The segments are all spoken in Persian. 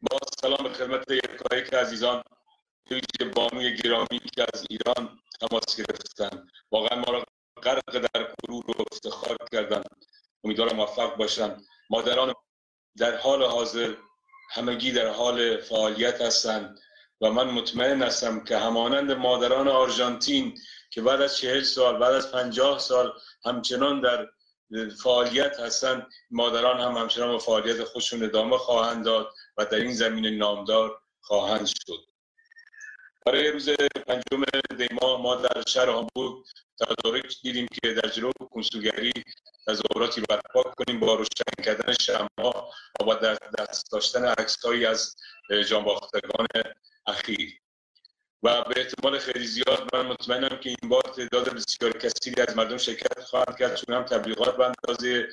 با سلام به خدمت یکایک عزیزان که بانوی گرامی که از ایران تماس گرفتن. واقعا ما را غرق در غرور و افتخار کردن. امیدوارم موفق باشن. مادران در حال حاضر همگی در حال فعالیت هستند و من مطمئن هستم که همانند مادران آرژانتین که بعد از چهل سال بعد از پنجاه سال همچنان در فعالیت هستند مادران هم همچنان به فعالیت خودشون ادامه خواهند داد و در این زمین نامدار خواهند شد. برای روز پنجم دیما ما در شهر هامبورگ تدارک دیدیم که در جلو کنسولگری تظاهراتی برپا کنیم با روشن کردن شمها و با دست داشتن عکسهایی از جانباختگان اخیر. و به احتمال خیلی زیاد من مطمئنم که این بار تعداد بسیار کثیری از مردم شرکت خواهند کرد چون هم تبلیغات به اندازه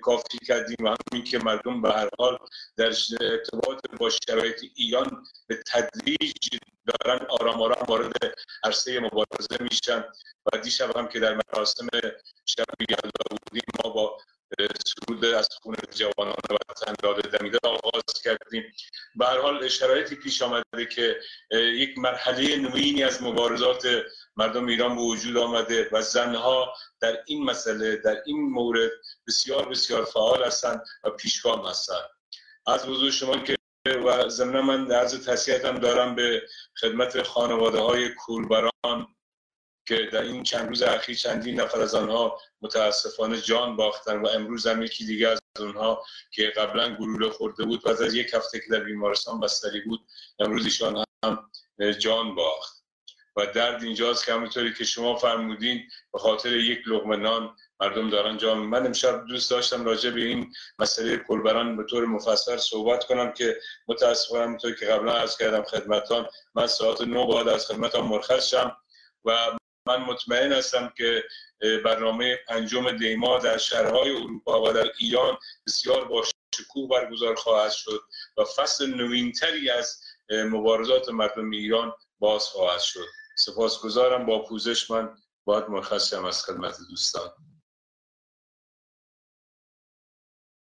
کافی کردیم و همین که مردم به هر حال در ارتباط با شرایط ایران به تدریج دارن آرام آرام وارد عرصه مبارزه میشن و دیشب هم که در مراسم شب یلدا بودیم ما با سرود از خون جوانان وطن داده دمیده کردیم. به حال شرایطی پیش آمده که یک مرحله نوینی از مبارزات مردم ایران به وجود آمده و زنها در این مسئله در این مورد بسیار بسیار فعال هستند و پیشگام هستند. از بزرگ شما که و ضمن من عرض تسلیتم دارم به خدمت خانواده های کولبران که در این چند روز اخیر چندین نفر از آنها متاسفانه جان باختن و امروز هم یکی دیگه از اونها که قبلا گلوله خورده بود و از یک هفته که در بیمارستان بستری بود امروز ایشان هم جان باخت. و درد اینجاست که همونطوری که شما فرمودین به خاطر یک لقمه نان مردم دارن جان. من امشب دوست داشتم راجع به این مسئله کلبران به طور مفصل صحبت کنم که متاسفانه همونطور که قبلا عرض کردم خدمتان من ساعت 9 بعد از خدمتان مرخص شم و من مطمئن هستم که برنامه پنجم دیما در شهرهای اروپا و در ایران بسیار با شکوه برگزار خواهد شد و فصل نوینتری از مبارزات مردم ایران باز خواهد شد. سپاسگزارم. با پوزش من باید مرخص از خدمت دوستان.